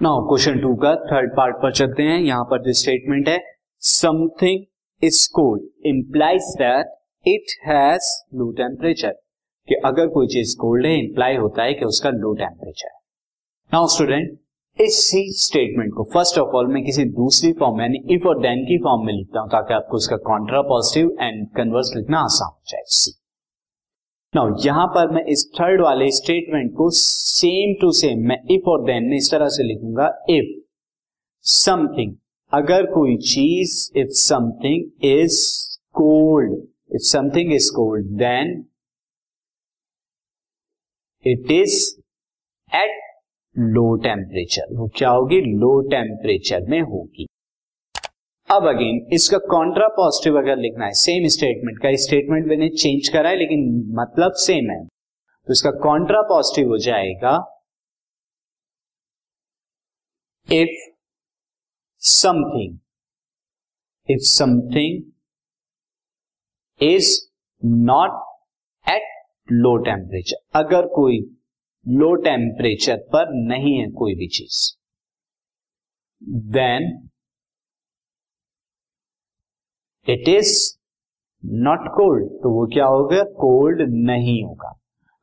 Now question two का third part पर चलते हैं। यहाँ पर जो स्टेटमेंट है something is cold implies that it has low temperature कि अगर कोई चीज़ कोल्ड है इंप्लाई होता है कि उसका लो टेम्परेचर है। नाउ स्टूडेंट इसी स्टेटमेंट को फ़र्स्ट ऑफ़ ऑल मैं किसी दूसरी फॉर्म यानी इफ़ और देन की फॉर्म में लिखता हूँ ताकि आपको उसका कॉन्ट्रा पॉजिटिव एंड कन्वर्स लिखना आसान हो जाए। सी नाउ यहाँ पर मैं इस थर्ड वाले स्टेटमेंट को सेम टू सेम मैं इफ़ और देन में इस तरह से लिखूँगा इफ़ समथिंग अगर कोई चीज़ if something is cold if something is cold then it is at low temperature वो क्या होगी? लो टेम्परेचर में होगी। अब अगेन इसका कॉन्ट्रा पॉजिटिव अगर लिखना है सेम स्टेटमेंट का स्टेटमेंट मैंने चेंज करा है, लेकिन मतलब सेम है। तो इसका कॉन्ट्रा पॉजिटिव हो जाएगा if something if something is not at low temperature अगर कोई लो टेम्परेचर पर नहीं है कोई भी चीज़ then it is not cold तो वो क्या होगा कोल्ड नहीं होगा।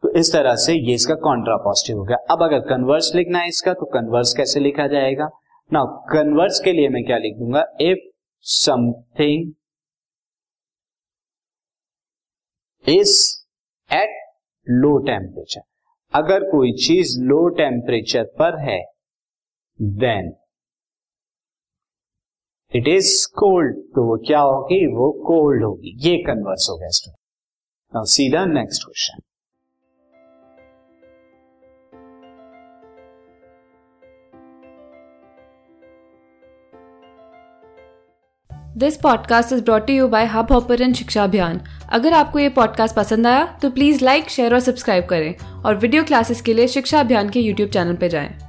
तो इस तरह से ये इसका कॉन्ट्रा पॉजिटिव हो गया। अब अगर कन्वर्स लिखना है इसका तो कन्वर्स कैसे लिखा जाएगा? ना कन्वर्स के लिए मैं क्या लिख दूँगा? If something is at low temperature अगर कोई चीज़ लो टेम्परेचर पर है देन इट इज़ कोल्ड तो वो क्या होगी? वो कोल्ड होगी. ये कन्वर्स हो गया student now see the next question this podcast is brought you by Hubhopper and Shiksha Abhiyan अगर आपको ये पॉडकास्ट पसंद आया तो प्लीज़ लाइक शेयर और सब्सक्राइब करें और वीडियो क्लासेस के लिए शिक्षा अभियान के यूट्यूब चैनल पर जाएँ।